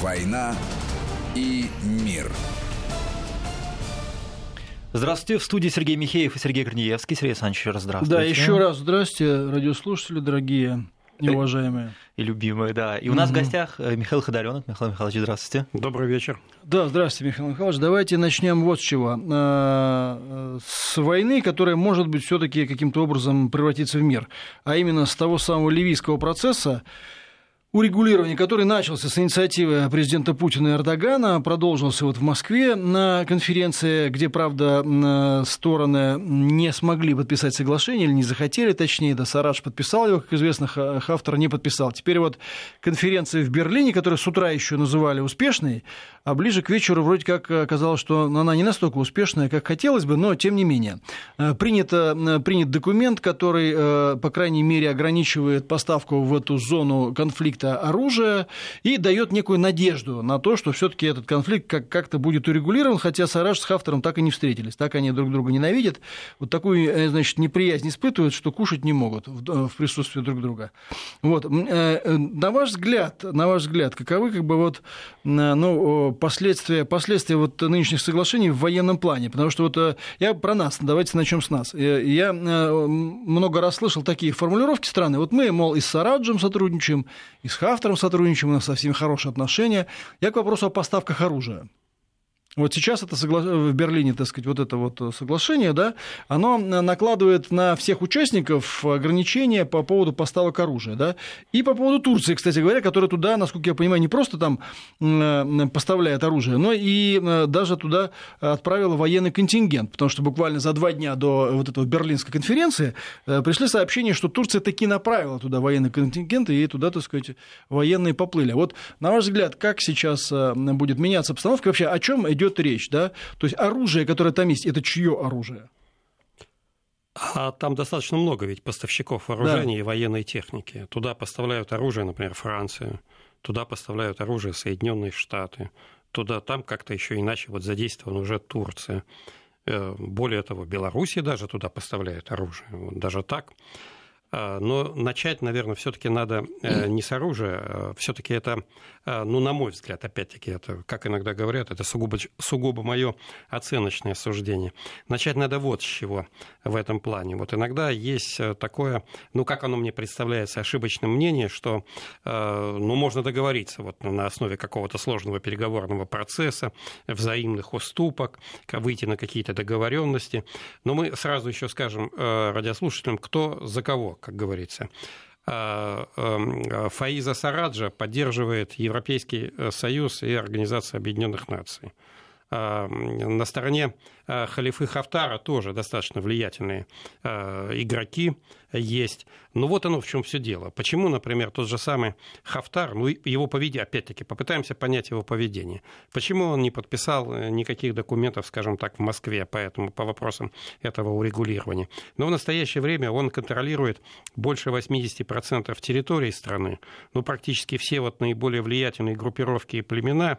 «Война и мир». Здравствуйте, в студии Сергей Михеев и Сергей Корнеевский. Сергей Александрович, здравствуйте. Да, еще раз здравствуйте, радиослушатели дорогие и уважаемые. И любимые, да. И у нас угу. в гостях э, Михаил Ходоренок. Михаил Михайлович, здравствуйте. Добрый вечер. Да, здравствуйте, Михаил Михайлович. Давайте начнем вот с чего. Э, с войны, которая может быть все-таки каким-то образом превратиться в мир, а именно с того самого ливийского процесса, урегулирования, который начался с инициативы президента Путина и Эрдогана, продолжился вот в Москве на конференции, где, правда, стороны не смогли подписать соглашение или не захотели, точнее, да, Сарадж подписал его, как известно, Хафтер не подписал. Теперь вот конференция в Берлине, которую с утра еще называли успешной, а ближе к вечеру вроде как оказалось, что она не настолько успешная, как хотелось бы, но тем не менее. Э, принято, принят документ, который, э, по крайней мере, ограничивает поставку в эту зону конфликта конфликта оружия и дает некую надежду на то, что все-таки этот конфликт как-то будет урегулирован, хотя Сараж с Хафтером так и не встретились, так они друг друга ненавидят, вот такую, э, значит, неприязнь испытывают, что кушать не могут в присутствии друг друга. Вот. Э, э, на ваш взгляд, на ваш взгляд, каковы как бы вот, ну, последствия, последствия вот нынешних соглашений в военном плане? Потому что вот я про нас, давайте начнем с нас. Я много раз слышал такие формулировки страны. Вот мы, мол, и с Сараджем сотрудничаем, и с Хафтером сотрудничаем, у нас со всеми хорошие отношения. Я к вопросу о поставках оружия. Вот сейчас это согла... в Берлине, так сказать, вот это вот соглашение, да, оно накладывает на всех участников ограничения по поводу поставок оружия, да, и по поводу Турции, кстати говоря, которая туда, насколько я понимаю, не просто там поставляет оружие, но и э, даже туда отправила военный контингент, потому что буквально за два дня до вот этого берлинской конференции э, пришли сообщения, что Турция таки направила туда военный контингент, и туда, так сказать, военные поплыли. Вот, на ваш взгляд, как сейчас э, будет меняться обстановка, вообще о чем идет идет речь, да? То есть оружие, которое там есть, это чье оружие? А там достаточно много ведь поставщиков вооружений да. и военной техники. Туда поставляют оружие, например, Франция, туда поставляют оружие Соединенные Штаты, туда там как-то еще иначе вот задействована уже Турция. Э, более того, Белоруссия даже туда поставляет оружие. Вот даже так. А, но начать, наверное, все-таки надо э, не с оружия, а все-таки это, а, ну, на мой взгляд, опять-таки, это, как иногда говорят, это сугубо, сугубо мое оценочное суждение. Начать надо вот с чего в этом плане. Вот иногда есть э, такое, ну, как оно мне представляется, ошибочное мнение, что, э, ну, можно договориться вот на основе какого-то сложного переговорного процесса, взаимных уступок, выйти на какие-то договоренности. Но мы сразу еще скажем радиослушателям, кто за кого как говорится. А, эм, Фаиза Сараджа поддерживает Европейский э, Союз и Организация Объединенных Наций. На стороне э, халифы Хафтара тоже достаточно влиятельные э, игроки есть. Но вот оно в чем все дело. Почему, например, тот же самый Хафтар, ну, его поведение, опять-таки, попытаемся понять его поведение. Почему он не подписал никаких документов, скажем так, в Москве поэтому, по вопросам этого урегулирования? Но в настоящее время он контролирует больше 80% территории страны. Ну, практически все вот наиболее влиятельные группировки и племена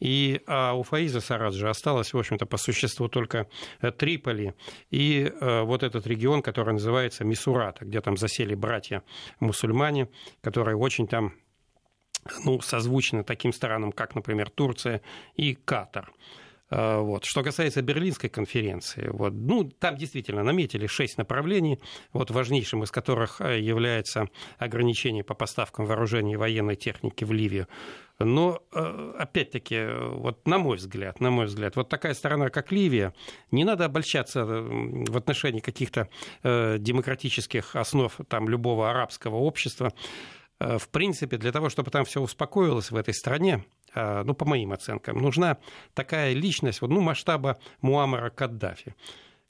и а у Фаиза Сараджа осталось, в общем-то, по существу только э, Триполи и э, вот этот регион, который называется Мисурата, где там засели братья-мусульмане, которые очень там ну, созвучны таким странам, как, например, Турция и Катар. Э, вот. Что касается Берлинской конференции, вот, ну, там действительно наметили шесть направлений, вот, важнейшим из которых является ограничение по поставкам вооружений и военной техники в Ливию. Но, э, опять-таки, вот на мой взгляд, на мой взгляд, вот такая страна, как Ливия, не надо обольщаться в отношении каких-то э, демократических основ там, любого арабского общества. Э, в принципе, для того, чтобы там все успокоилось в этой стране, ну, по моим оценкам, нужна такая личность, ну, масштаба Муаммара Каддафи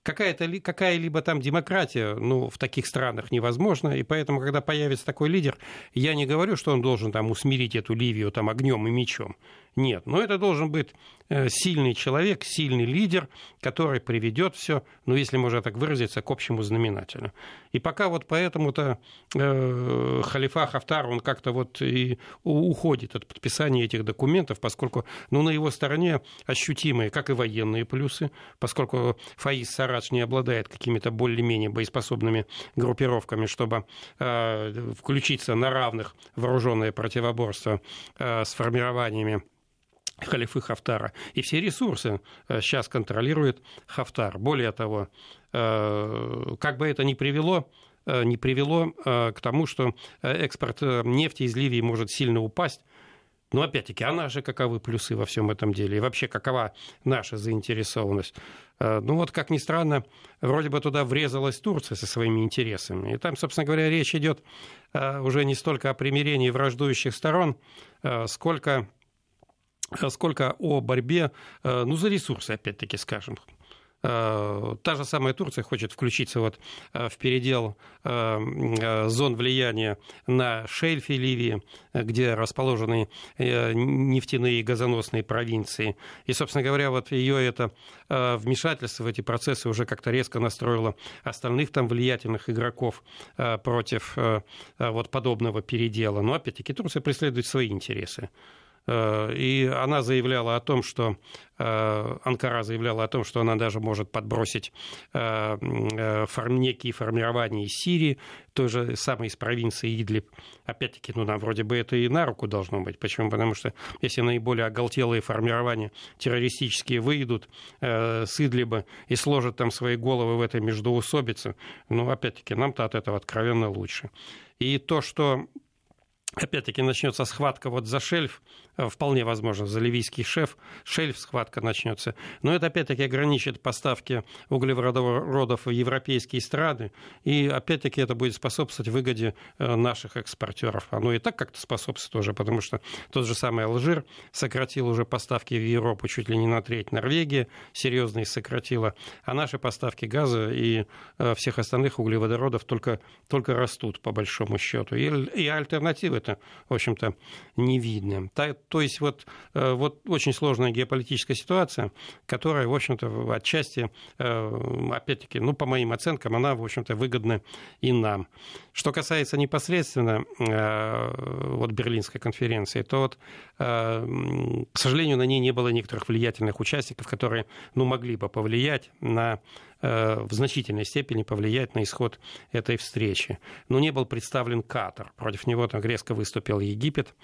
какая-то, какая-либо там демократия ну, в таких странах невозможна, и поэтому, когда появится такой лидер, я не говорю, что он должен там усмирить эту Ливию там, огнем и мечом. Нет, но это должен быть э, сильный человек, сильный лидер, который приведет все, ну, если можно так выразиться, к общему знаменателю. И пока вот поэтому-то э, халифа Хафтар, он как-то вот и уходит от подписания этих документов, поскольку ну, на его стороне ощутимые, как и военные плюсы, поскольку Фаиз Сара Сарадж не обладает какими-то более-менее боеспособными группировками, чтобы э, включиться на равных вооруженное противоборство э, с формированиями халифы Хафтара. И все ресурсы сейчас контролирует Хафтар. Более того, как бы это ни привело, не привело к тому, что экспорт нефти из Ливии может сильно упасть, но опять-таки, а наши каковы плюсы во всем этом деле? И вообще, какова наша заинтересованность? Э, ну вот, как ни странно, вроде бы туда врезалась Турция со своими интересами. И там, собственно говоря, речь идет э, уже не столько о примирении враждующих сторон, э, сколько сколько о борьбе, ну, за ресурсы, опять-таки, скажем, Э, та же самая Турция хочет включиться вот э, в передел э, зон влияния на шельфе Ливии, где расположены нефтяные и газоносные провинции. И, собственно говоря, вот ее это вмешательство в эти процессы уже как-то резко настроило остальных там влиятельных игроков против вот подобного передела. Но, опять-таки, Турция преследует свои интересы. Э, и она заявляла о том, что э, Анкара заявляла о том, что она даже может подбросить э, некие формирования из Сирии, той же самой из провинции Идлиб. Опять-таки, ну, нам вроде бы это и на руку должно быть. Почему? Потому что если наиболее оголтелые формирования террористические выйдут с Идлиба и сложат там свои головы в этой междоусобице, ну, опять-таки, нам-то от этого откровенно лучше. И то, что опять-таки начнется схватка вот за шельф, э, вполне возможно, за ливийский шеф, шельф схватка начнется. Но это опять-таки ограничит поставки углеводородов в европейские страны, и опять-таки это будет способствовать выгоде э, наших экспортеров. Оно и так как-то способствует уже, потому что тот же самый Алжир сократил уже поставки в Европу чуть ли не на треть, Норвегия серьезно их сократила, а наши поставки газа и э, всех остальных углеводородов только, только растут по большому счету. И, и альтернативы это, в общем-то, не видно. То, то есть вот, э, вот очень сложная геополитическая ситуация, которая, в общем-то, отчасти, э, опять-таки, ну, по моим оценкам, она, в общем-то, выгодна и нам. Что касается непосредственно э, вот Берлинской конференции, то вот, к сожалению, на ней не было некоторых влиятельных участников, которые, ну, могли бы повлиять на в значительной степени повлиять на исход этой встречи. Но не был представлен Катар. Против него там резко выступил Египет,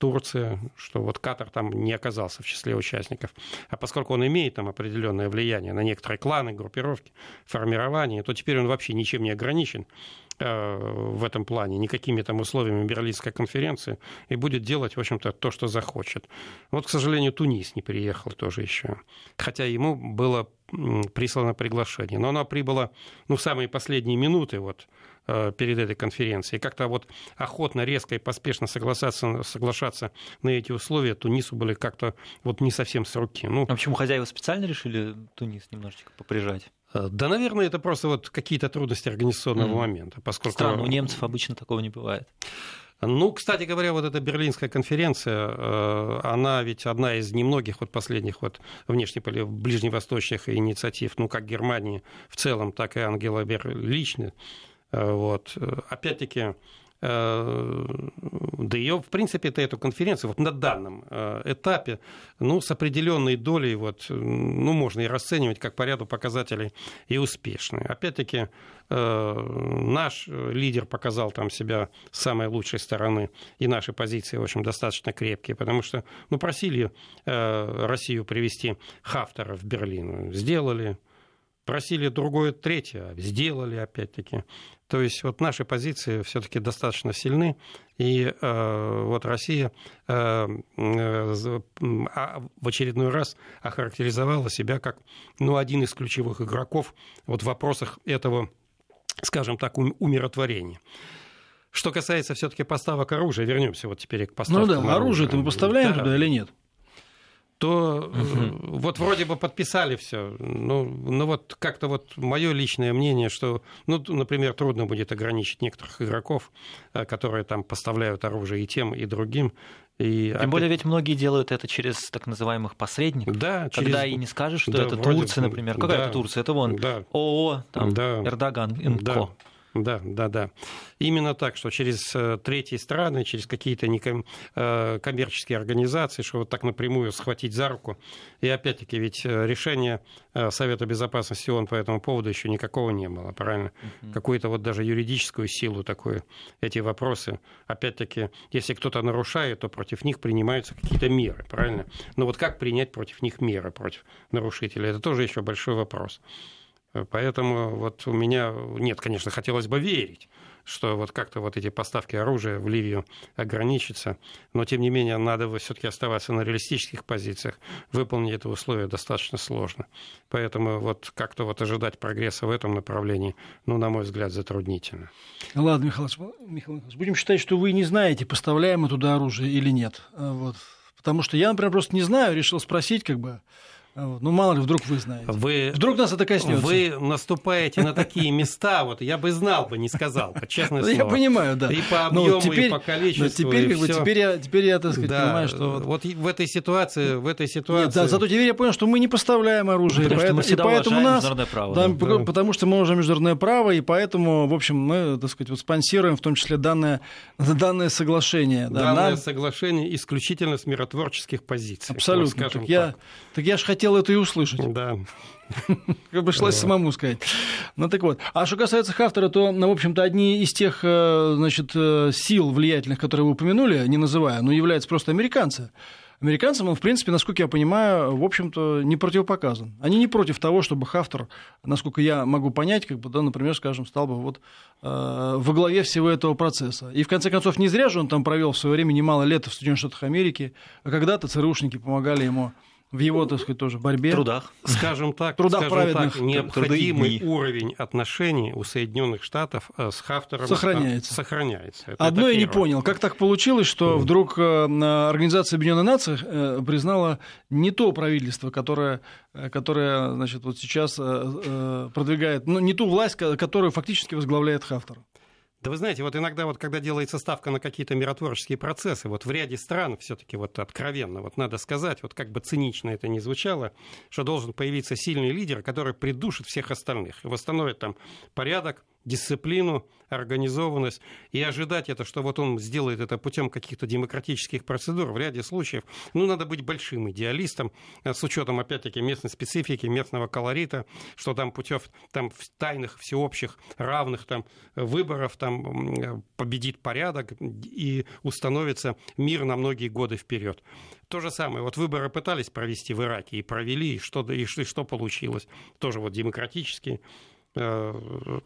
Турция, что вот Катар там не оказался в числе участников. А поскольку он имеет там определенное влияние на некоторые кланы, группировки, формирования, то теперь он вообще ничем не ограничен э, в этом плане, никакими там условиями Берлинской конференции, и будет делать, в общем-то, то, что захочет. Вот, к сожалению, Тунис не приехал тоже еще. Хотя ему было прислано приглашение. Но оно прибыло ну, в самые последние минуты вот, э, перед этой конференцией. Как-то вот охотно, резко и поспешно соглашаться, соглашаться на эти условия Тунису были как-то вот не совсем с руки. Ну, а почему хозяева специально решили Тунис немножечко поприжать? Э, да, наверное, это просто вот какие-то трудности организационного mm. момента. Поскольку... Странно, у немцев обычно такого не бывает. Ну, кстати говоря, вот эта Берлинская конференция, э, она ведь одна из немногих вот последних вот внешне ближневосточных инициатив, ну, как Германии в целом, так и Ангела Меркель лично. Э, вот. Опять-таки, Э, да ее, в принципе, это эту конференцию вот на данном э, этапе, ну, с определенной долей, вот, ну, можно и расценивать как по ряду показателей и успешные. Опять-таки, э, наш лидер показал там себя с самой лучшей стороны, и наши позиции, в общем, достаточно крепкие, потому что, ну, просили Россию привести Хафтера в Берлин, сделали, просили другое, третье, сделали опять-таки. То есть вот наши позиции все-таки достаточно сильны, и э, вот Россия э, э, а, в очередной раз охарактеризовала себя как ну, один из ключевых игроков вот в вопросах этого, скажем так, умиротворения. Что касается все-таки поставок оружия, вернемся вот теперь к поставкам. Ну да, оружие-то мы поставляем да. туда или нет? То угу. вот вроде бы подписали все. Ну, ну вот как-то вот мое личное мнение, что, ну, например, трудно будет ограничить некоторых игроков, э, которые там поставляют оружие и тем, и другим. И Тем опять... более ведь многие делают это через так называемых посредников. Да, когда через... и не скажешь, что да, это вроде... Турция, например. Какая да, это Турция? Это вон да, ООО, там, да, Эрдоган, Инко. Да. Да, да, да. Именно так, что через э, третьи страны, через какие-то э, коммерческие организации, что вот так напрямую схватить за руку. И опять-таки, ведь э, решения Совета Безопасности ООН по этому поводу еще никакого не было, правильно? Угу. Какую-то вот даже юридическую силу такую, эти вопросы. Опять-таки, если кто-то нарушает, то против них принимаются какие-то меры, правильно? Но вот как принять против них меры, против нарушителей, это тоже еще большой вопрос. Поэтому вот у меня, нет, конечно, хотелось бы верить, что вот как-то вот эти поставки оружия в Ливию ограничатся, но тем не менее надо все-таки оставаться на реалистических позициях, выполнить это условие достаточно сложно. Поэтому вот как-то вот ожидать прогресса в этом направлении, ну, на мой взгляд, затруднительно. Ладно, Михаил Михайлович, будем считать, что вы не знаете, поставляем мы туда оружие или нет. Вот. Потому что я, например, просто не знаю, решил спросить, как бы, ну, мало ли, вдруг вы знаете. Вы, вдруг нас это коснется. Вы наступаете на такие места, вот я бы знал бы, не сказал, честное слово. Я понимаю, да. И по ну, объему, теперь, и по количеству. теперь, как бы, теперь, я, теперь я, так сказать, да, понимаю, что... Вот в этой ситуации, в этой ситуации... Нет, да, зато теперь я понял, что мы не поставляем оружие. Потому поэтому, что мы и поэтому нас, международное право. Да, да. Потому что мы уважаем международное право, и поэтому, в общем, мы, так сказать, вот спонсируем в том числе данное, данное соглашение. Да, данное соглашение исключительно с миротворческих позиций. Абсолютно. Вот, так, я, так я же хотел это и услышать. Да. Как бы шлось самому сказать. Ну так вот. А что касается Хафтера, то, ну, в общем-то, одни из тех, э, значит, э, сил влиятельных, которые вы упомянули, не называя, но являются просто американцы. Американцам он, в принципе, насколько я понимаю, в общем-то, не противопоказан. Они не против того, чтобы Хафтер, насколько я могу понять, как бы, да, например, скажем, стал бы вот э, во главе всего этого процесса. И, в конце концов, не зря же он там провел в свое время немало лет в Соединенных Штатах Америки, а когда-то ЦРУшники помогали ему в его, так сказать, тоже борьбе. Трудах. Скажем так, трудах скажем праведных. так необходимый уровень отношений у Соединенных Штатов э, с Хафтером сохраняется. сохраняется. Это, Одно это я не понял, как так получилось, что mm. вдруг э, Организация Объединенных Наций э, признала не то правительство, которое, которое значит, вот сейчас продвигает, ну, не ту власть, которую фактически возглавляет Хафтер. Да вы знаете, вот иногда вот когда делается ставка на какие-то миротворческие процессы, вот в ряде стран все-таки вот откровенно, вот надо сказать, вот как бы цинично это ни звучало, что должен появиться сильный лидер, который придушит всех остальных и восстановит там порядок, дисциплину, организованность, и ожидать это, что вот он сделает это путем каких-то демократических процедур, в ряде случаев, ну, надо быть большим идеалистом, э, с учетом, опять-таки, местной специфики, местного колорита, что там путем там, тайных, всеобщих, равных там, выборов там, э, победит порядок и установится мир на многие годы вперед. То же самое, вот выборы пытались провести в Ираке и провели, и что, и что получилось, тоже вот демократические э,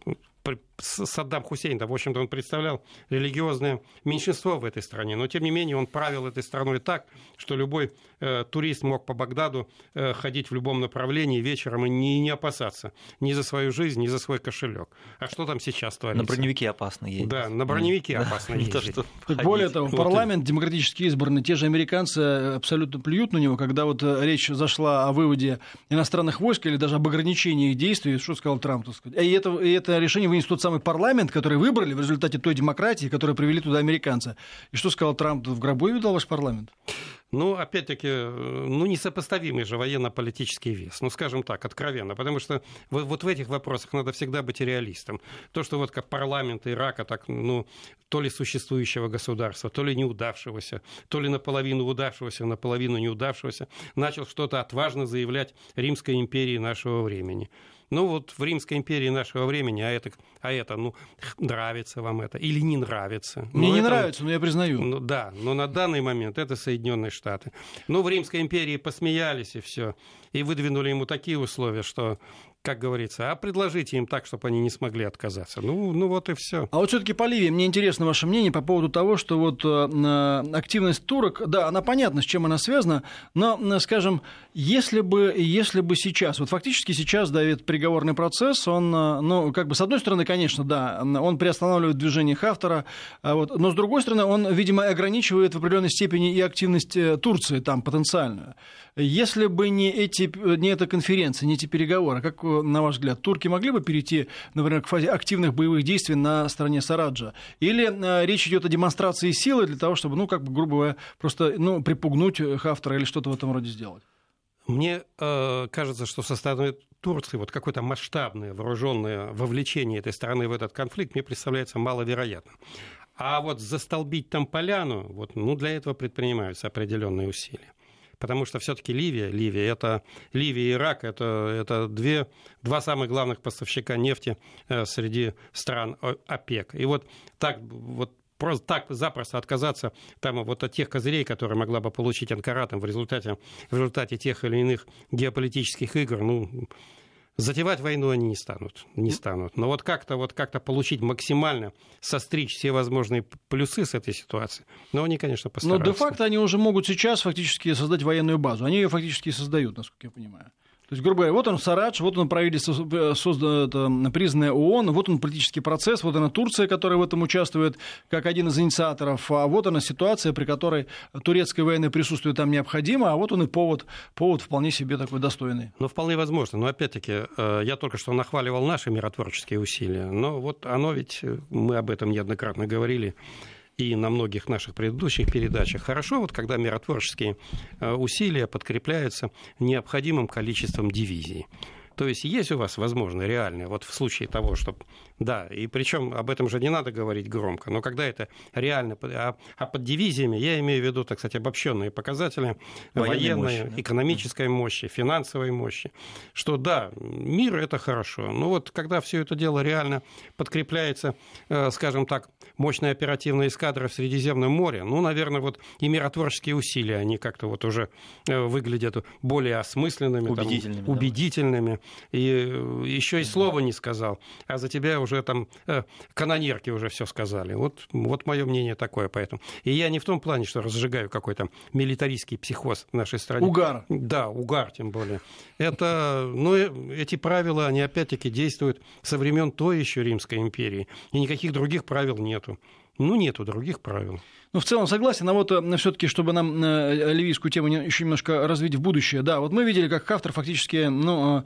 Саддам Хусейн, да, в общем-то, он представлял религиозное меньшинство в этой стране, но, тем не менее, он правил этой страной так, что любой э, турист мог по Багдаду э, ходить в любом направлении вечером и не, не опасаться ни за свою жизнь, ни за свой кошелек. А что там сейчас творится? На броневике опасно ездить. Да, на броневике опасно ездить. Более того, парламент демократически избранный, те же американцы абсолютно плюют на него, когда вот э, речь зашла о выводе иностранных войск или даже об ограничении их действий, что сказал Трамп, так сказать. И это, и это решение вынес тот самый парламент, который выбрали в результате той демократии, которую привели туда американцы. И что сказал Трамп? В гробу видал ваш парламент? Ну, опять-таки, ну, несопоставимый же военно-политический вес. Ну, скажем так, откровенно. Потому что вот в этих вопросах надо всегда быть реалистом. То, что вот как парламент Ирака, так, ну, то ли существующего государства, то ли неудавшегося, то ли наполовину удавшегося, наполовину неудавшегося, начал что-то отважно заявлять Римской империи нашего времени. Ну вот в Римской империи нашего времени, а это, а это ну, нравится вам это или не нравится. Мне ну, не нравится, но я признаю. Ну, да, но на данный момент это Соединенные Штаты. Ну, в Римской империи посмеялись и все, и выдвинули ему такие условия, что как говорится, а предложите им так, чтобы они не смогли отказаться. Ну, ну вот и все. А вот все-таки по Ливии, мне интересно ваше мнение по поводу того, что вот э, активность турок, да, она понятна, с чем она связана, но, э, скажем, если бы, если бы сейчас, вот фактически сейчас, да, ведь приговорный процесс, он, э, ну, как бы, с одной стороны, конечно, да, он приостанавливает движение Хафтера, а вот, но с другой стороны, он, видимо, ограничивает в определенной степени и активность Турции там потенциальную. Если бы не, эти, не эта конференция, не эти переговоры, как, на ваш взгляд, турки могли бы перейти, например, к фазе активных боевых действий на стороне Сараджа? Или э, речь идет о демонстрации силы для того, чтобы, ну, как бы, грубо говоря, просто ну, припугнуть Хафтера или что-то в этом роде сделать? Мне э, кажется, что со стороны Турции вот какое-то масштабное вооруженное вовлечение этой страны в этот конфликт мне представляется маловероятным. А вот застолбить там поляну, вот, ну, для этого предпринимаются определенные усилия. Потому что все-таки Ливия, Ливия, это Ливия и Ирак, это, это две, два самых главных поставщика нефти э, среди стран ОПЕК. И вот так вот просто так запросто отказаться там вот от тех козырей, которые могла бы получить Анкара там, в, результате, в результате тех или иных геополитических игр, ну, Затевать войну они не станут, не станут. Но вот как-то вот как-то получить максимально, состричь все возможные плюсы с этой ситуации, но они, конечно, постараются. Но де-факто они уже могут сейчас фактически создать военную базу. Они ее фактически создают, насколько я понимаю. То есть, грубо говоря, вот он Сарадж, вот он правительство, э, создан, признанное ООН, вот он политический процесс, вот она Турция, которая в этом участвует как один из инициаторов, а вот она ситуация, при которой турецкое военное присутствие там необходимо, а вот он и повод, повод вполне себе такой достойный. Ну, вполне возможно. Но опять-таки, э, я только что нахваливал наши миротворческие усилия, но вот оно ведь, э, мы об этом неоднократно говорили, и на многих наших предыдущих передачах. Хорошо, вот когда миротворческие э, усилия подкрепляются необходимым количеством дивизий. То есть есть у вас, возможно, реальное, вот в случае того, что да, и причем об этом же не надо говорить громко, но когда это реально, а, а под дивизиями я имею в виду, так сказать, обобщенные показатели военной, военной мощи, экономической мощи, финансовой мощи, что да, мир это хорошо, но вот когда все это дело реально подкрепляется, э, скажем так, мощной оперативной эскадрой в Средиземном море, ну, наверное, вот и миротворческие усилия, они как-то вот уже э, выглядят более осмысленными, убедительными, там, убедительными. и э, еще и слова не сказал, а за тебя уже там э, канонерки уже все сказали. Вот, вот мое мнение такое поэтому. И я не в том плане, что разжигаю какой-то милитаристский психоз в нашей стране. Угар. Да, угар тем более. Это, ну, эти правила, они опять-таки действуют со времен той еще Римской империи. И никаких других правил нету. Ну, нету других правил. Ну, в целом согласен, а вот э, все-таки, чтобы нам э, ливийскую тему еще немножко развить в будущее, да, вот мы видели, как автор фактически, ну,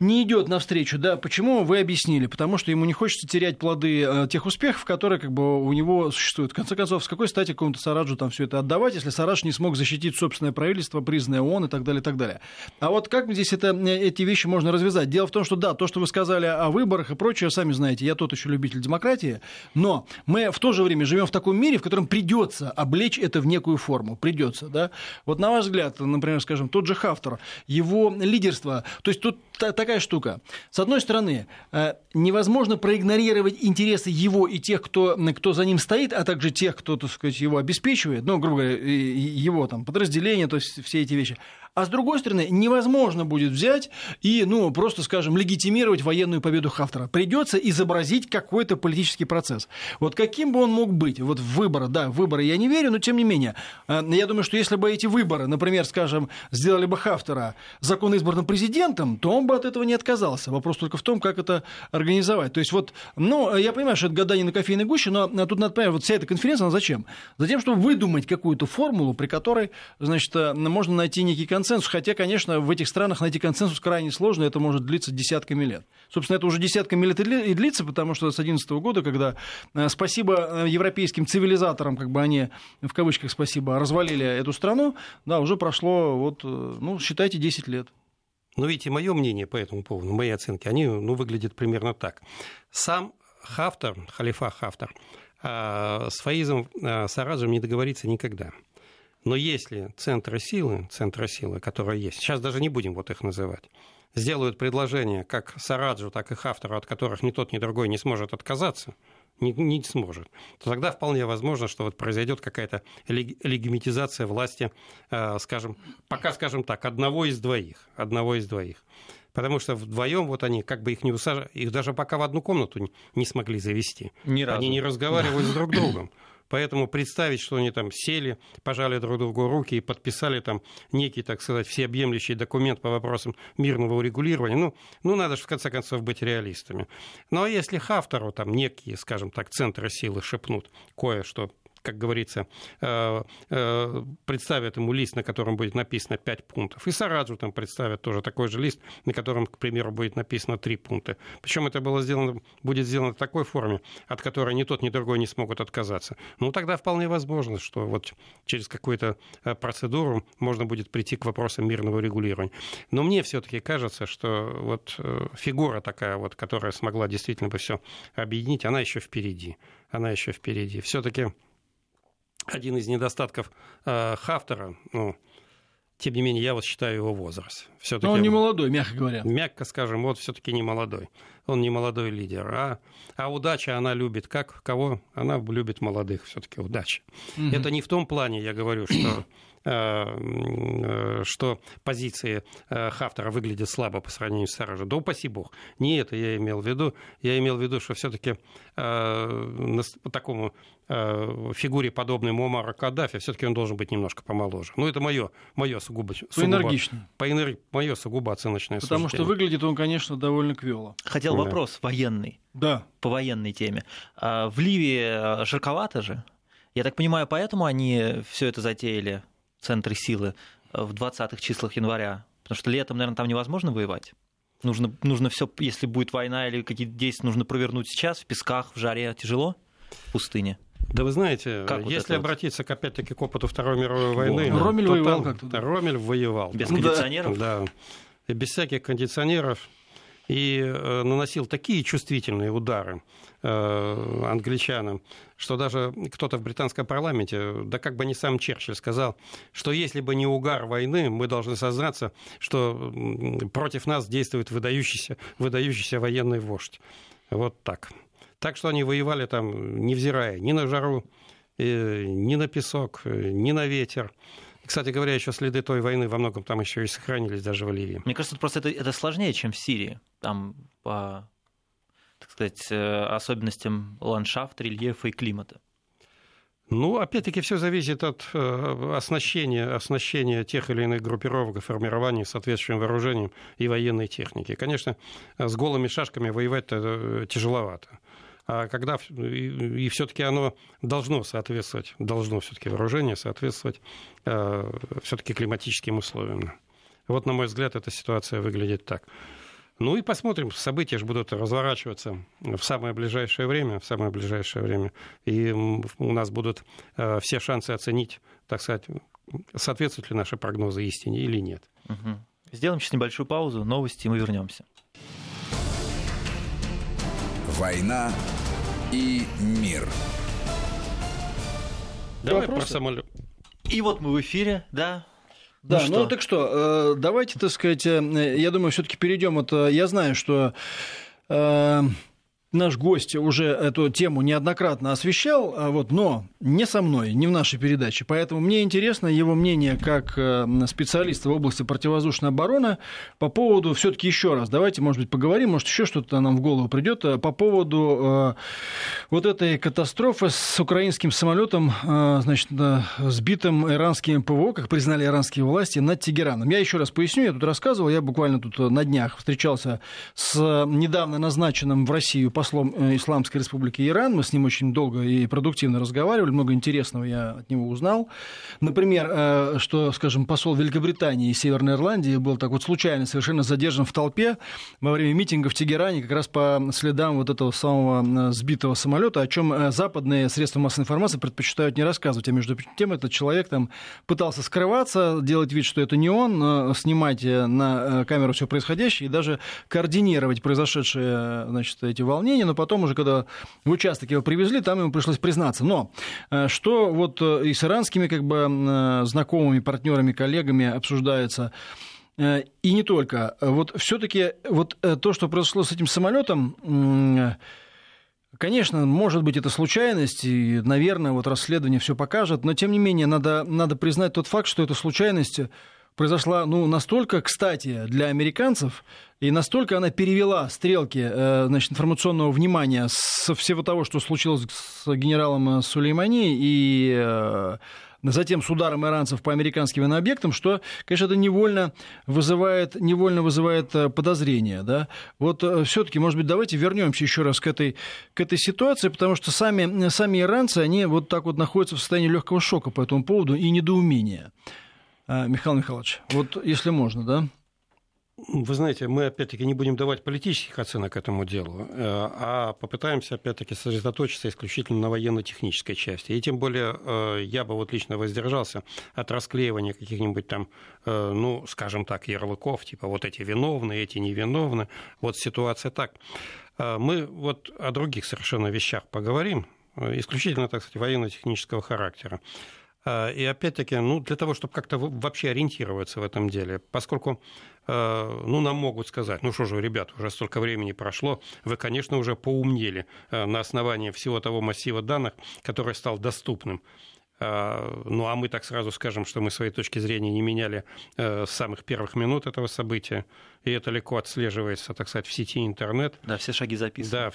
не идет навстречу, да, почему вы объяснили? Потому что ему не хочется терять плоды э, тех успехов, которые как бы у него существуют. В конце концов, с какой стати какому-то Сараджу там все это отдавать, если Сарадж не смог защитить собственное правительство, признанное ООН и так далее, и так далее. А вот как здесь это, э, эти вещи можно развязать? Дело в том, что да, то, что вы сказали о выборах и прочее, сами знаете, я тот еще любитель демократии, но мы в то же время живем в таком мире, в котором придется облечь это в некую форму, придется, да. Вот на ваш взгляд, например, скажем, тот же Хафтер, его лидерство, то есть тут такая штука. С одной стороны, э, невозможно проигнорировать интересы его и тех, кто, кто за ним стоит, а также тех, кто, так сказать, его обеспечивает, ну, грубо говоря, его там подразделения, то есть все эти вещи. А с другой стороны, невозможно будет взять и, ну, просто, скажем, легитимировать военную победу Хафтера. Придется изобразить какой-то политический процесс. Вот каким бы он мог быть? Вот выборы, да, выборы я не верю, но тем не менее. Э, я думаю, что если бы эти выборы, например, скажем, сделали бы Хафтера закон избранным президентом, то он бы от этого не отказался. Вопрос только в том, как это организовать. То есть вот, ну, я понимаю, что это гадание на кофейной гуще, но тут надо понять, вот вся эта конференция, она зачем? Затем, чтобы выдумать какую-то формулу, при которой, значит, э, можно найти некий хотя, конечно, в этих странах найти консенсус крайне сложно, это может длиться десятками лет. Собственно, это уже десятками лет и длится, потому что с 2011 года, когда, э, спасибо э, европейским цивилизаторам, как бы они, в кавычках спасибо, развалили эту страну, да, уже прошло, вот, э, ну, считайте, 10 лет. Ну, видите, мое мнение по этому поводу, мои оценки, они ну, выглядят примерно так. Сам Хафтар, халифа Хафтар, с Фаизом Сараджем не договорится никогда. Но если центры силы, центры силы, которые есть, сейчас даже не будем вот их называть, сделают предложение как Сараджу, так и Хафтару, от которых ни тот, ни другой не сможет отказаться, не, не сможет, то тогда вполне возможно, что вот произойдет какая-то легимитизация власти, э, скажем, пока, скажем так, одного из двоих, одного из двоих. Потому что вдвоем вот они как бы их не усаживали, их даже пока в одну комнату не смогли завести. Ни разу. Они не разговаривают с друг другом. Поэтому представить, что они там сели, пожали друг другу руки и подписали там некий, так сказать, всеобъемлющий документ по вопросам мирного урегулирования, ну, ну надо же в конце концов быть реалистами. Ну а если Хафтору там некие, скажем так, центры силы шепнут кое-что как говорится, э, э, представят ему лист, на котором будет написано 5 пунктов. И Сараджу там представят тоже такой же лист, на котором, к примеру, будет написано 3 пункта. Причем это было сделано, будет сделано в такой форме, от которой ни тот, ни другой не смогут отказаться. Ну, тогда вполне возможно, что вот через какую-то э, процедуру можно будет прийти к вопросам мирного регулирования. Но мне все-таки кажется, что вот фигура такая вот, которая смогла действительно бы все объединить, она еще впереди. Она еще впереди. Все-таки один из недостатков э, Хафтера, ну, тем не менее, я вот считаю его возраст. Все-таки, Но он не молодой, мягко говоря. Мягко скажем, вот все-таки не молодой. Он не молодой лидер. А, а удача она любит как? Кого? Она любит молодых все-таки удача. Угу. Это не в том плане, я говорю, что Э, э, что позиции э, Хафтера выглядят слабо по сравнению с Саражем. Да упаси бог. Не это я имел в виду. Я имел в виду, что все-таки по такому фигуре, подобной Муаммару Каддафи, все-таки он должен быть немножко помоложе. Ну, это мое, мое сугубо... Поэнергичнее. По энер... Мое сугубо оценочное Потому суждение. что выглядит он, конечно, довольно квело. Хотел. Вопрос военный. Да. По военной теме. А в Ливии жарковато же. Я так понимаю, поэтому они все это затеяли центры силы э, в 20-х числах января? Потому что летом, наверное, там невозможно воевать. Нужно, нужно все, если будет война или какие-то действия нужно провернуть сейчас, в песках, в жаре, тяжело, в пустыне. Да вы знаете, как если вот обратиться вот? опять-таки к опыту Второй мировой войны, О, Ромель воевал как-то. Да. Ромель воевал. Без кондиционеров? Да, и без всяких кондиционеров и э, наносил такие чувствительные удары э, англичанам, что даже кто-то в британском парламенте, да как бы не сам Черчилль сказал, что если бы не угар войны, мы должны сознаться, что против нас действует выдающийся, выдающийся военный вождь. Вот так. Так что они воевали там, невзирая ни на жару, э, ни на песок, ни на ветер. Кстати говоря, еще следы той войны во многом там еще и сохранились даже в Ливии. Мне кажется, просто это, это сложнее, чем в Сирии. Там по так сказать, э, особенностям ландшафта, рельефа и климата. Ну, опять-таки, все зависит от э, оснащения, оснащения тех или иных группировок и формирования соответствующим вооружением и военной техники. Конечно, с голыми шашками воевать э, тяжеловато когда и, и все-таки оно должно соответствовать, должно все-таки вооружение соответствовать э, все-таки климатическим условиям. Вот, на мой взгляд, эта ситуация выглядит так. Ну и посмотрим, события же будут разворачиваться в самое ближайшее время, в самое ближайшее время. И у нас будут э, все шансы оценить, так сказать, соответствуют ли наши прогнозы истине или нет. Угу. Сделаем сейчас небольшую паузу, новости, и мы вернемся. Война и мир. Давай Вопросы? про самолет. И вот мы в эфире, да, да, ну, что? ну так что, э, давайте, так сказать, э, я думаю, все-таки перейдем от. Я знаю, что э, наш гость уже эту тему неоднократно освещал, а вот, но не со мной, не в нашей передаче. Поэтому мне интересно его мнение как э, специалиста в области противовоздушной обороны по поводу, все таки еще раз, давайте, может быть, поговорим, может, еще что-то нам в голову придет, э, по поводу э, вот этой катастрофы с украинским самолетом, значит, сбитым иранским ПВО, как признали иранские власти, над Тегераном. Я еще раз поясню, я тут рассказывал, я буквально тут на днях встречался с недавно назначенным в Россию послом э, Исламской Республики Иран. Мы с ним очень долго и продуктивно разговаривали, много интересного я от него узнал. Например, э, что, скажем, посол Великобритании и Северной Ирландии был так вот случайно совершенно задержан в толпе во время митинга в Тегеране как раз по следам вот этого самого э, сбитого самолета, о чем западные средства массовой информации предпочитают не рассказывать. А между тем этот человек там пытался скрываться, делать вид, что это не он, снимать на камеру все происходящее и даже координировать произошедшие значит, эти волнения волнение, но потом уже, когда в участок его привезли, там ему пришлось признаться. Но э, что вот э, и с иранскими как бы э, знакомыми, партнерами, коллегами обсуждается, и не только. Вот все-таки вот то, что произошло с этим самолетом, Конечно, может быть, это случайность, и, наверное, вот расследование все покажет, но, тем не менее, надо, надо признать тот факт, что эта случайность произошла ну, настолько, кстати, для американцев, и настолько она перевела стрелки э, значит, информационного внимания со всего того, что случилось с генералом Сулеймани и э, затем с ударом иранцев по американским военнообъектам, что, конечно, это невольно вызывает, невольно вызывает э, подозрения. Да? Вот э, все-таки, может быть, давайте вернемся еще раз к этой, к этой ситуации, потому что сами, сами иранцы, они вот так вот находятся в состоянии легкого шока по этому поводу и недоумения. А, Михаил Михайлович, вот если можно, да? Вы знаете, мы опять-таки не будем давать политических оценок этому делу, э, а попытаемся опять-таки сосредоточиться исключительно на военно-технической части. И тем более э, я бы вот лично воздержался от расклеивания каких-нибудь там, э, ну, скажем так, ярлыков, типа вот эти виновны, эти невиновны. Вот ситуация так. Мы вот о других совершенно вещах поговорим, исключительно, так сказать, военно-технического характера. А, и опять-таки, ну, для того, чтобы как-то вообще ориентироваться в этом деле, поскольку а, ну, нам могут сказать, ну что же, ребят, уже столько времени прошло, вы, конечно, уже поумнели а, на основании всего того массива данных, который стал доступным. Ну, а мы так сразу скажем, что мы своей точки зрения не меняли с самых первых минут этого события, и это легко отслеживается, так сказать, в сети интернет. Да, все шаги записаны. Да,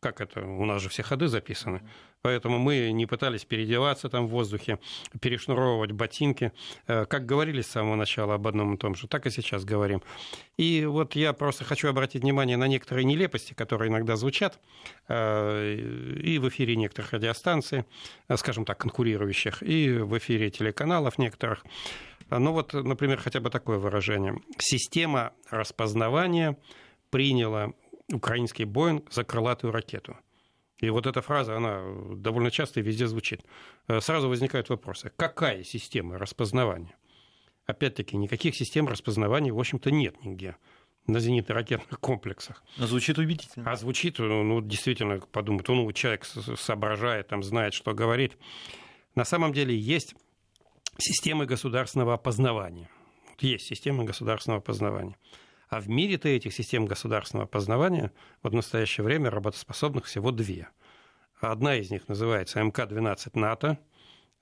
как это, у нас же все ходы записаны. Поэтому мы не пытались переодеваться там в воздухе, перешнуровывать ботинки. Э, как говорили с самого начала об одном и том же, так и сейчас говорим. И вот я просто хочу обратить внимание на некоторые нелепости, которые иногда звучат э, и в эфире некоторых радиостанций, э, скажем так, конкурирующих, и в эфире телеканалов некоторых. Ну вот, например, хотя бы такое выражение. Система распознавания приняла украинский Боинг за крылатую ракету – и вот эта фраза, она довольно часто и везде звучит. Э, сразу возникают вопросы. Какая система распознавания? Опять-таки, никаких систем распознавания, в общем-то, нет нигде на зенитно-ракетных комплексах. Но звучит убедительно. А звучит, ну, действительно, подумать, ну, человек соображает, там, знает, что говорит. На самом деле есть системы государственного опознавания. Есть системы государственного опознавания. А в мире-то этих систем государственного опознавания вот в настоящее время работоспособных всего две. Одна из них называется МК-12 НАТО,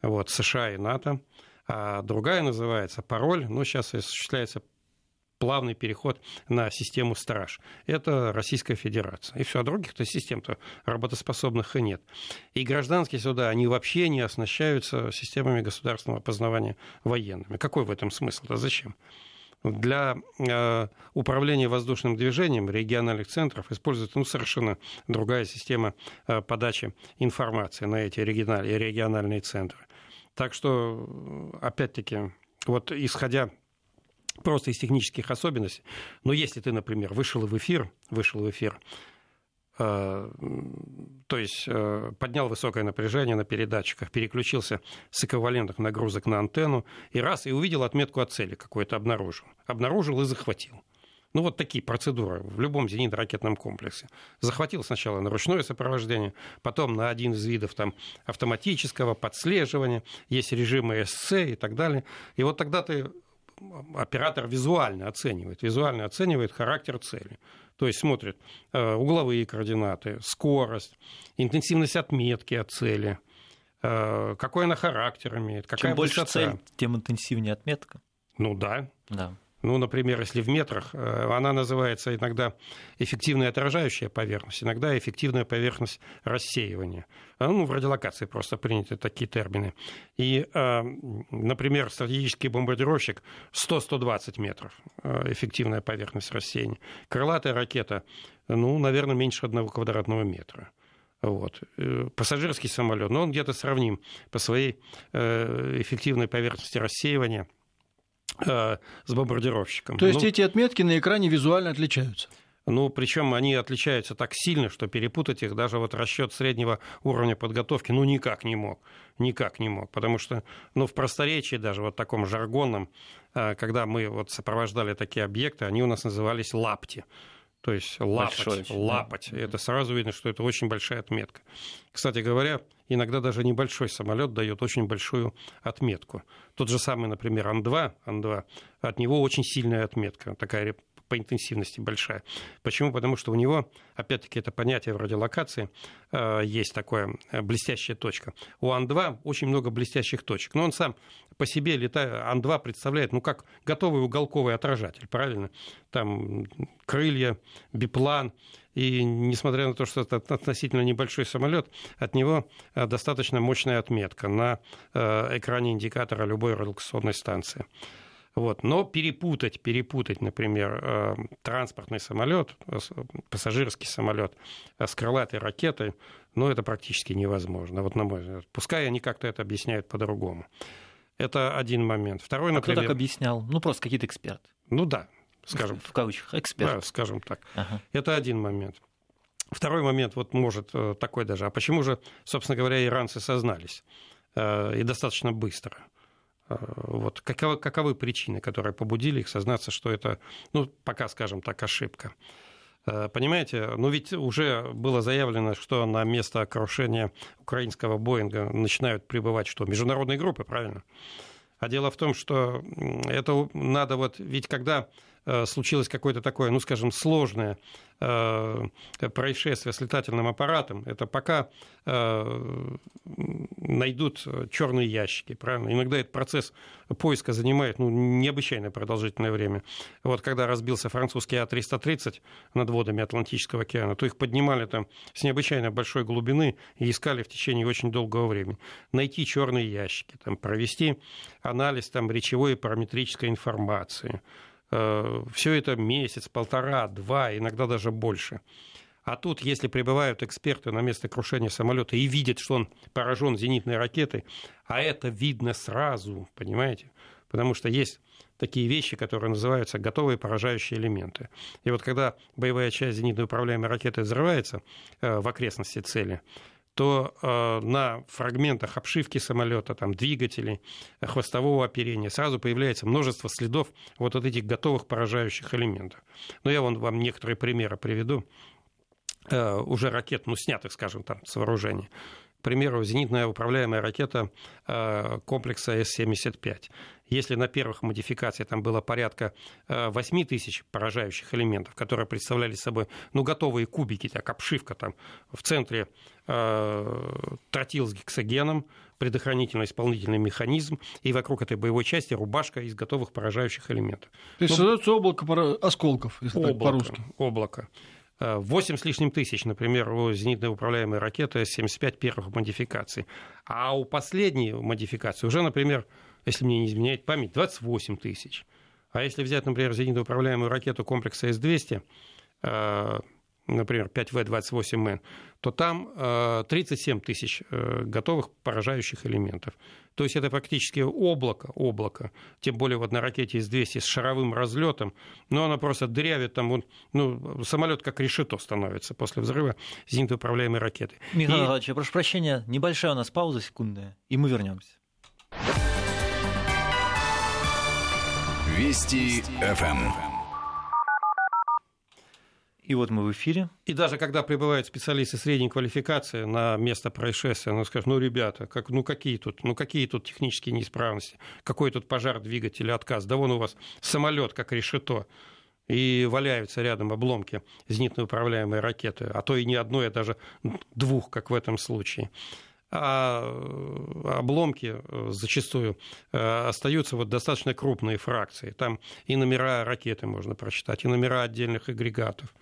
вот, США и НАТО, а другая называется пароль, но сейчас осуществляется плавный переход на систему «Страж». Это Российская Федерация. И все, а других-то систем-то работоспособных и нет. И гражданские суда, они вообще не оснащаются системами государственного опознавания военными. Какой в этом смысл? Да зачем? Для э, управления воздушным движением региональных центров используется ну, совершенно другая система э, подачи информации на эти региональные, региональные центры. Так что, опять-таки, вот исходя просто из технических особенностей, но если ты, например, вышел в эфир, вышел в эфир Э, то есть э, поднял высокое напряжение на передатчиках, переключился с эквивалентных нагрузок на антенну и раз, и увидел отметку от цели какой-то обнаружил. Обнаружил и захватил. Ну, вот такие процедуры в любом зенитно-ракетном комплексе. Захватил сначала на ручное сопровождение, потом на один из видов там, автоматического подслеживания, есть режимы СЦ и так далее. И вот тогда ты оператор визуально оценивает, визуально оценивает характер цели. То есть смотрит э, угловые координаты, скорость, интенсивность отметки от цели, э, какой она характер имеет, какая Чем больше высота. цель, тем интенсивнее отметка. Ну да. Да. Ну, например, если в метрах, э, она называется иногда эффективная отражающая поверхность, иногда эффективная поверхность рассеивания. А, ну, в радиолокации просто приняты такие термины. И, э, например, стратегический бомбардировщик 100-120 метров э, эффективная поверхность рассеяния. Крылатая ракета, ну, наверное, меньше одного квадратного метра. Вот. Пассажирский самолет, но он где-то сравним по своей эффективной поверхности рассеивания – Э, с бомбардировщиком. То есть ну, эти отметки на экране визуально отличаются? Ну, причем они отличаются так сильно, что перепутать их даже вот расчет среднего уровня подготовки, ну, никак не мог. Никак не мог. Потому что, ну, в просторечии даже вот таком жаргонном, э, когда мы вот сопровождали такие объекты, они у нас назывались лапти. То есть лапать, Большой, лапать. Да. Это сразу видно, что это очень большая отметка. Кстати говоря, иногда даже небольшой самолет дает очень большую отметку. Тот же самый, например, Ан-2, Ан-2 от него очень сильная отметка, такая по интенсивности большая. Почему? Потому что у него, опять-таки, это понятие в радиолокации, э, есть такое э, блестящая точка. У Ан-2 очень много блестящих точек, но он сам по себе летает, Ан-2 представляет, ну, как готовый уголковый отражатель, правильно? Там крылья, биплан, и несмотря на то, что это относительно небольшой самолет, от него э, достаточно мощная отметка на экране индикатора любой радиолокационной станции. Вот. Но перепутать, перепутать, например, э, транспортный самолет, э, пассажирский самолет э, с крылатой ракетой, ну, это практически невозможно. Вот на мой взгляд. Пускай они как-то это объясняют по-другому. Это один момент. Второй, например... А кто так объяснял? Ну, просто какие-то эксперты. Ну да, скажем. В кавычках, эксперт. Да, скажем так. Ага. Это один момент. Второй момент, вот может такой даже. А почему же, собственно говоря, иранцы сознались? И достаточно быстро. Э, вот. Каковы, каковы причины, которые побудили их сознаться, что это, ну, пока, скажем так, ошибка? Э, понимаете, ну ведь уже было заявлено, что на место крушения украинского Боинга начинают прибывать что? Международные группы, правильно? А дело в том, что это надо вот, ведь когда случилось какое-то такое, ну, скажем, сложное э, происшествие с летательным аппаратом, это пока э, найдут черные ящики, правильно? Иногда этот процесс поиска занимает ну, необычайно продолжительное время. Вот когда разбился французский А-330 над водами Атлантического океана, то их поднимали там с необычайно большой глубины и искали в течение очень долгого времени. Найти черные ящики, там, провести анализ там, речевой и параметрической информации – Э, все это месяц, полтора, два, иногда даже больше. А тут, если прибывают эксперты на место крушения самолета и видят, что он поражен зенитной ракетой, а это видно сразу, понимаете? Потому что есть такие вещи, которые называются готовые поражающие элементы. И вот когда боевая часть зенитно управляемой ракеты взрывается э, в окрестности цели, то э, на фрагментах обшивки самолета, там, двигателей, хвостового оперения сразу появляется множество следов вот от этих готовых поражающих элементов. Но я вон вам некоторые примеры приведу э, уже ракет, ну, снятых, скажем, там, с вооружения. Примеру, зенитная управляемая ракета э, комплекса С-75. Если на первых модификациях там было порядка 8 э, тысяч поражающих элементов, которые представляли собой ну, готовые кубики, так, обшивка там в центре э, тротил с гексогеном, предохранительно-исполнительный механизм, и вокруг этой боевой части рубашка из готовых поражающих элементов. То есть ну, создается облако осколков, если облако, так по-русски. Облако. 8 с лишним тысяч, например, у зенитно управляемой ракеты 75 первых модификаций. А у последней модификации уже, например, если мне не изменяет память, 28 тысяч. А если взять, например, зенитно управляемую ракету комплекса С-200, э, например, 5В-28М, то там 37 э, тысяч э, готовых поражающих элементов. То есть это фактически облако, облако, тем более вот на ракете С-200 с шаровым разлетом, но она просто дырявит там, вот, ну, самолет как решето становится после взрыва зенитно-управляемой ракеты. Михаил и... Иванович, я прошу прощения, небольшая у нас пауза секундная, и мы вернемся. Вести ФМ. И вот мы в эфире. И даже когда прибывают специалисты средней квалификации на место происшествия, ну скажут, ну ребята, как, ну какие тут, ну какие тут технические неисправности, какой тут пожар двигателя, отказ, да вон у вас самолет как решето, и валяются рядом обломки зенитно управляемой ракеты, а то и не одной, а даже двух, как в этом случае а э, обломки э, зачастую э, остаются вот достаточно крупные фракции. Там и номера ракеты можно прочитать, и номера отдельных агрегатов.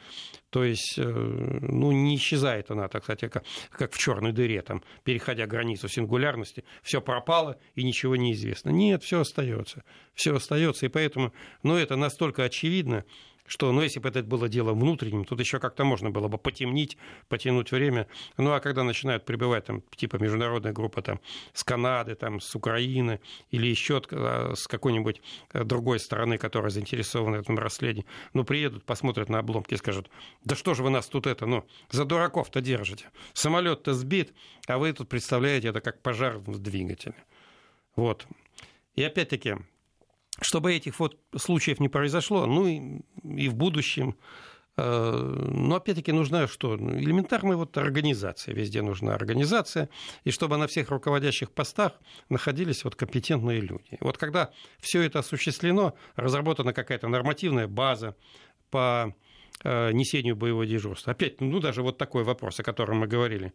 То есть, ну, не исчезает она, так сказать, как, как в черной дыре, там, переходя границу сингулярности, все пропало и ничего не известно. Нет, все остается. Все остается, и поэтому, ну, это настолько очевидно, что, ну, если бы это было дело внутренним, тут еще как-то можно было бы потемнить, потянуть время. Ну, а когда начинают прибывать, там, типа, международная группа, там, с Канады, там, с Украины или еще а, с какой-нибудь э, другой стороны, которая заинтересована в этом расследовании, ну, приедут, посмотрят на обломки и скажут, да что же вы нас тут это, ну, за дураков-то держите. Самолет-то сбит, а вы тут представляете это как пожар в двигателе. Вот. И опять-таки, чтобы этих вот случаев не произошло, ну и, и в будущем. Э, но опять-таки нужна что? Элементарная вот организация. Везде нужна организация. И чтобы на всех руководящих постах находились вот компетентные люди. Вот когда все это осуществлено, разработана какая-то нормативная база, по э, несению боевого дежурства. Опять, ну даже вот такой вопрос, о котором мы говорили.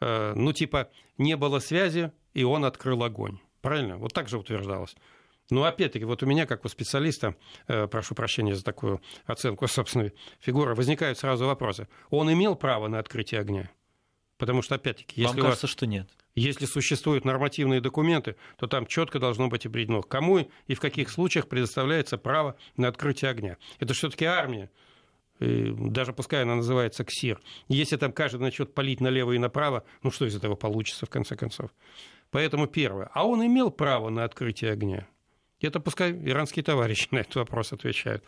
Э, ну типа не было связи, и он открыл огонь. Правильно? Вот так же утверждалось. Но опять-таки, вот у меня, как у специалиста, э, прошу прощения за такую оценку собственной фигуры, возникают сразу вопросы. Он имел право на открытие огня? Потому что, опять-таки, если Вам кажется, вас, что нет. Если существуют нормативные документы, то там четко должно быть определено, кому и в каких случаях предоставляется право на открытие огня. Это все-таки армия даже пускай она называется КСИР, если там каждый начнет палить налево и направо, ну что из этого получится в конце концов? Поэтому первое. А он имел право на открытие огня? Это пускай иранские товарищи на этот вопрос отвечают.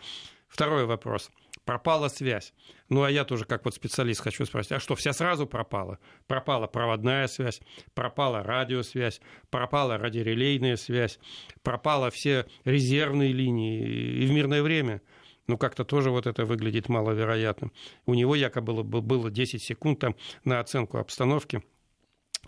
Второй вопрос. Пропала связь. Ну, а я тоже, как вот специалист, хочу спросить, а что, вся сразу пропала? Пропала проводная связь, пропала радиосвязь, пропала радиорелейная связь, пропала все резервные линии и в мирное время – ну, как-то тоже вот это выглядит маловероятным. У него якобы было, было 10 секунд там на оценку обстановки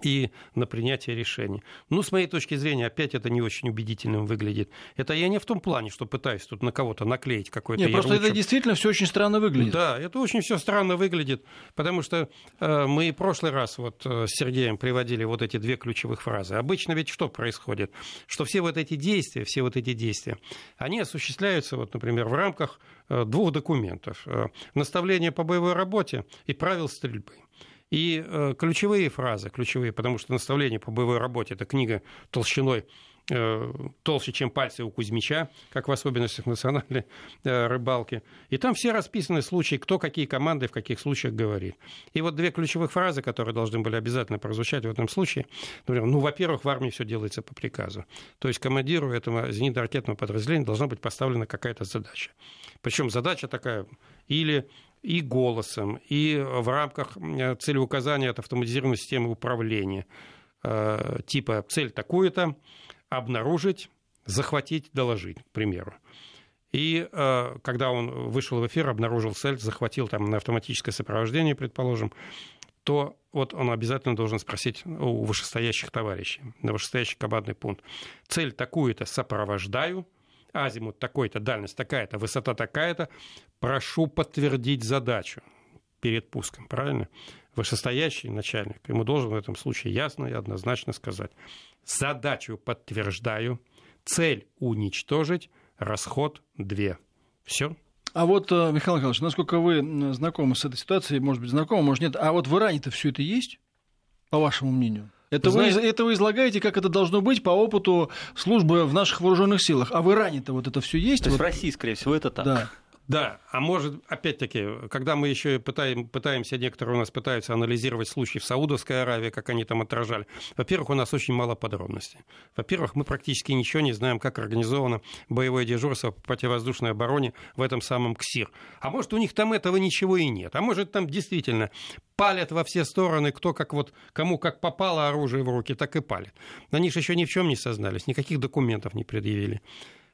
и на принятие решений. Ну, с моей точки зрения, опять это не очень убедительным выглядит. Это я не в том плане, что пытаюсь тут на кого-то наклеить какой-то Нет, просто это действительно все очень странно выглядит. Да, это очень все странно выглядит, потому что э, мы в прошлый раз вот э, с Сергеем приводили вот эти две ключевых фразы. Обычно ведь что происходит? Что все вот эти действия, все вот эти действия, они осуществляются, вот, например, в рамках э, двух документов. Э, наставление по боевой работе и правил стрельбы. И э, ключевые фразы, ключевые, потому что наставление по боевой работе – это книга толщиной э, толще, чем пальцы у Кузьмича, как в особенностях национальной э, рыбалки. И там все расписаны случаи, кто какие команды в каких случаях говорит. И вот две ключевых фразы, которые должны были обязательно прозвучать в этом случае. Например, ну, во-первых, в армии все делается по приказу. То есть командиру этого зенитно-ракетного подразделения должна быть поставлена какая-то задача. Причем задача такая или и голосом, и в рамках целеуказания от автоматизированной системы управления. Э, типа цель такую-то, обнаружить, захватить, доложить, к примеру. И э, когда он вышел в эфир, обнаружил цель, захватил там на автоматическое сопровождение, предположим, то вот он обязательно должен спросить у вышестоящих товарищей, на вышестоящий командный пункт. Цель такую-то сопровождаю, азимут такой-то, дальность такая-то, высота такая-то, прошу подтвердить задачу перед пуском, правильно? Вышестоящий начальник, ему должен в этом случае ясно и однозначно сказать, задачу подтверждаю, цель уничтожить, расход 2. Все, а вот, э, Михаил Михайлович, насколько вы знакомы с этой ситуацией, может быть, знакомы, может, нет, а вот в Иране-то все это есть, по вашему мнению? Это вы, это вы излагаете, как это должно быть по опыту службы в наших вооруженных силах. А в Иране-то вот это все есть? То есть вот... в России, скорее всего, это так. Да. Да, а может, опять-таки, когда мы еще пытаем, пытаемся, некоторые у нас пытаются анализировать случаи в Саудовской Аравии, как они там отражали, во-первых, у нас очень мало подробностей. Во-первых, мы практически ничего не знаем, как организовано боевое дежурство по противовоздушной обороне в этом самом КСИР. А может, у них там этого ничего и нет. А может, там действительно палят во все стороны, кто как вот, кому как попало оружие в руки, так и палят. Они же еще ни в чем не сознались, никаких документов не предъявили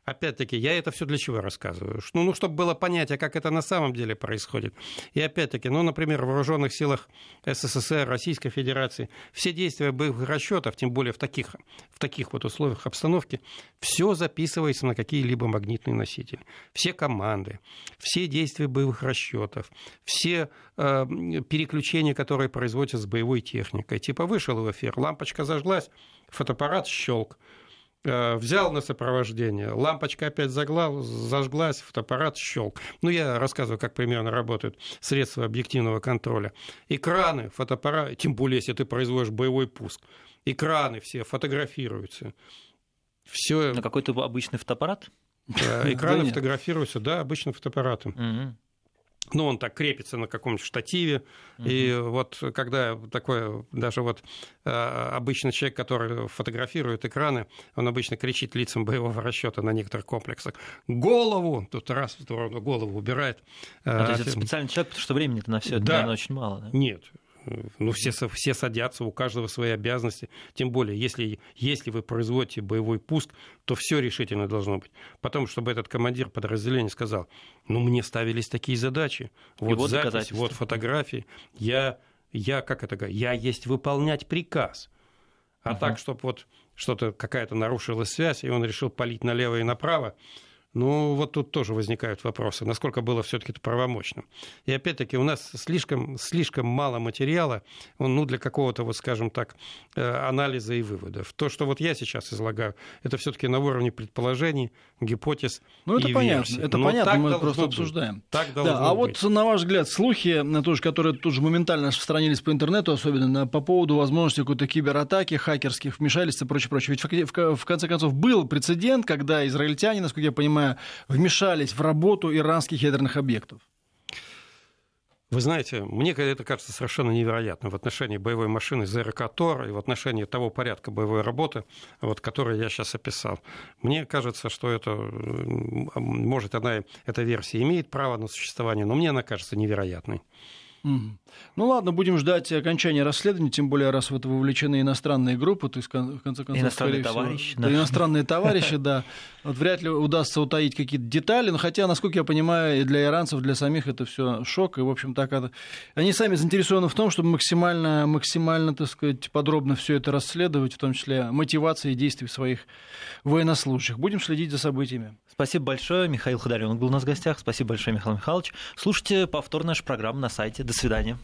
опять-таки, я это все для чего рассказываю? Ну, ну, чтобы было понятие, как это на самом деле происходит. И опять-таки, ну, например, в вооруженных силах СССР, Российской Федерации, все действия боевых расчетов, тем более в таких, в таких вот условиях обстановки, все записывается на какие-либо магнитные носители. Все команды, все действия боевых расчетов, все э, переключения, которые производятся с боевой техникой. Типа вышел в эфир, лампочка зажглась, фотоаппарат щелк взял на сопровождение, лампочка опять загла, зажглась, фотоаппарат щелк. Ну, я рассказываю, как примерно работают средства объективного контроля. Экраны, фотоаппарат, тем более, если ты производишь боевой пуск, экраны все фотографируются. Все... На какой-то обычный фотоаппарат? Экраны фотографируются, да, обычным фотоаппаратом ну, он так крепится на каком-нибудь штативе. Угу. И вот когда такой, даже вот э, обычный человек, который фотографирует экраны, он обычно кричит лицам боевого расчета на некоторых комплексах «Голову!» Тут раз в сторону голову убирает. А, то есть это специальный человек, потому что времени-то на все это, да. наверное, очень мало. Да? Нет, ну, все, все садятся, у каждого свои обязанности. Тем более, если, если вы производите боевой пуск, то все решительно должно быть. Потом, чтобы этот командир подразделения сказал, ну, мне ставились такие задачи. Вот, вот запись, вот фотографии. Я, я, как это я есть выполнять приказ. А угу. так, чтобы вот что-то, какая-то нарушилась связь, и он решил палить налево и направо, Ну, вот тут тоже возникают вопросы, насколько было все-таки это правомочно. И опять-таки у нас слишком, слишком мало материала ну, для какого-то, вот скажем так, э, анализа и выводов. То, что вот я сейчас излагаю, это все-таки на уровне предположений, гипотез Ну, это и понятно, версий. это Но понятно, мы просто быть. обсуждаем. Так Да, а быть. вот на ваш взгляд, слухи, э, тоже, которые тут же моментально распространились по интернету, особенно по поводу возможности какой-то кибератаки, хакерских вмешательств и прочее, прочее. Ведь в конце концов был прецедент, когда израильтяне, насколько я понимаю, вмешались в работу иранских ядерных объектов. Вы знаете, мне это кажется совершенно невероятным в отношении боевой машины ЗРК ТОР и в отношении того порядка боевой работы, вот, который я сейчас описал. Мне кажется, что это, м, может, она, эта версия имеет право на существование, но мне она кажется невероятной. Мгм. Ну ладно, будем ждать окончания расследования, тем более, раз в это вовлечены иностранные группы, то есть, в конце концов, Иностранные скорее всего, товарищи, да, да. иностранные товарищи, да. Вот вряд ли удастся утаить какие-то детали, но хотя, насколько я понимаю, и для иранцев, для самих это все шок, и, в общем, так это... Они сами заинтересованы в том, чтобы максимально, максимально, так сказать, подробно все это расследовать, в том числе мотивации действий своих военнослужащих. Будем следить за событиями. Спасибо большое. Михаил Ходоренок был у нас в гостях. Спасибо большое, Михаил Михайлович. Слушайте повтор нашей программы на сайте. До свидания.